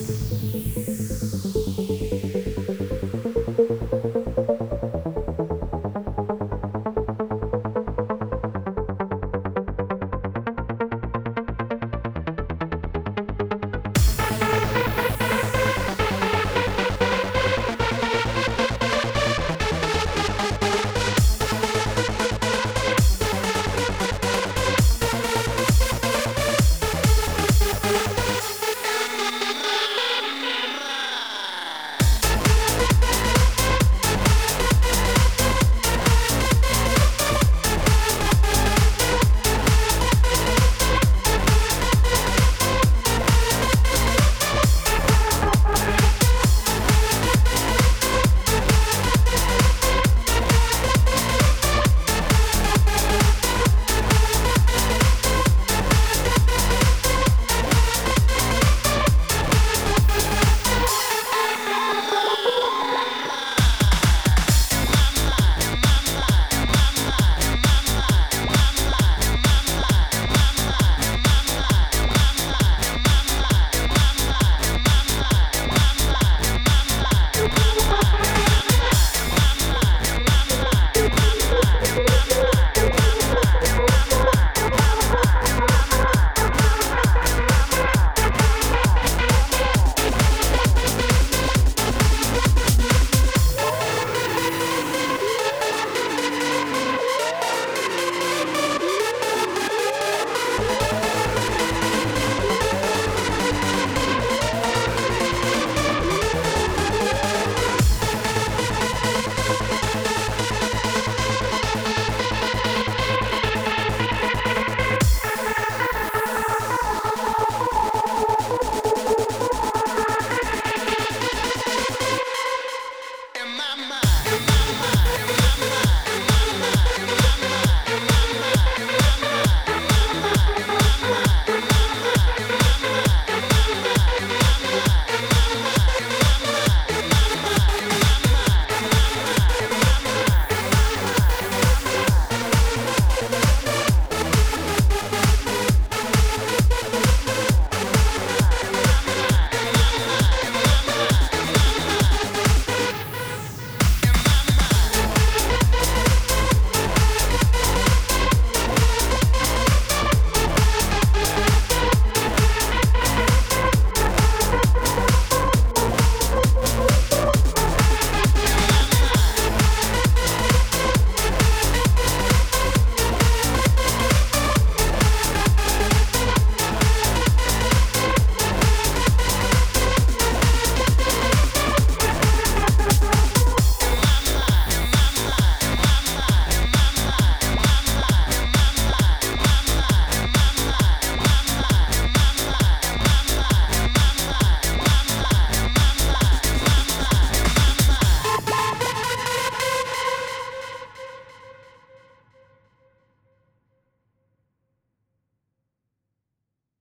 ます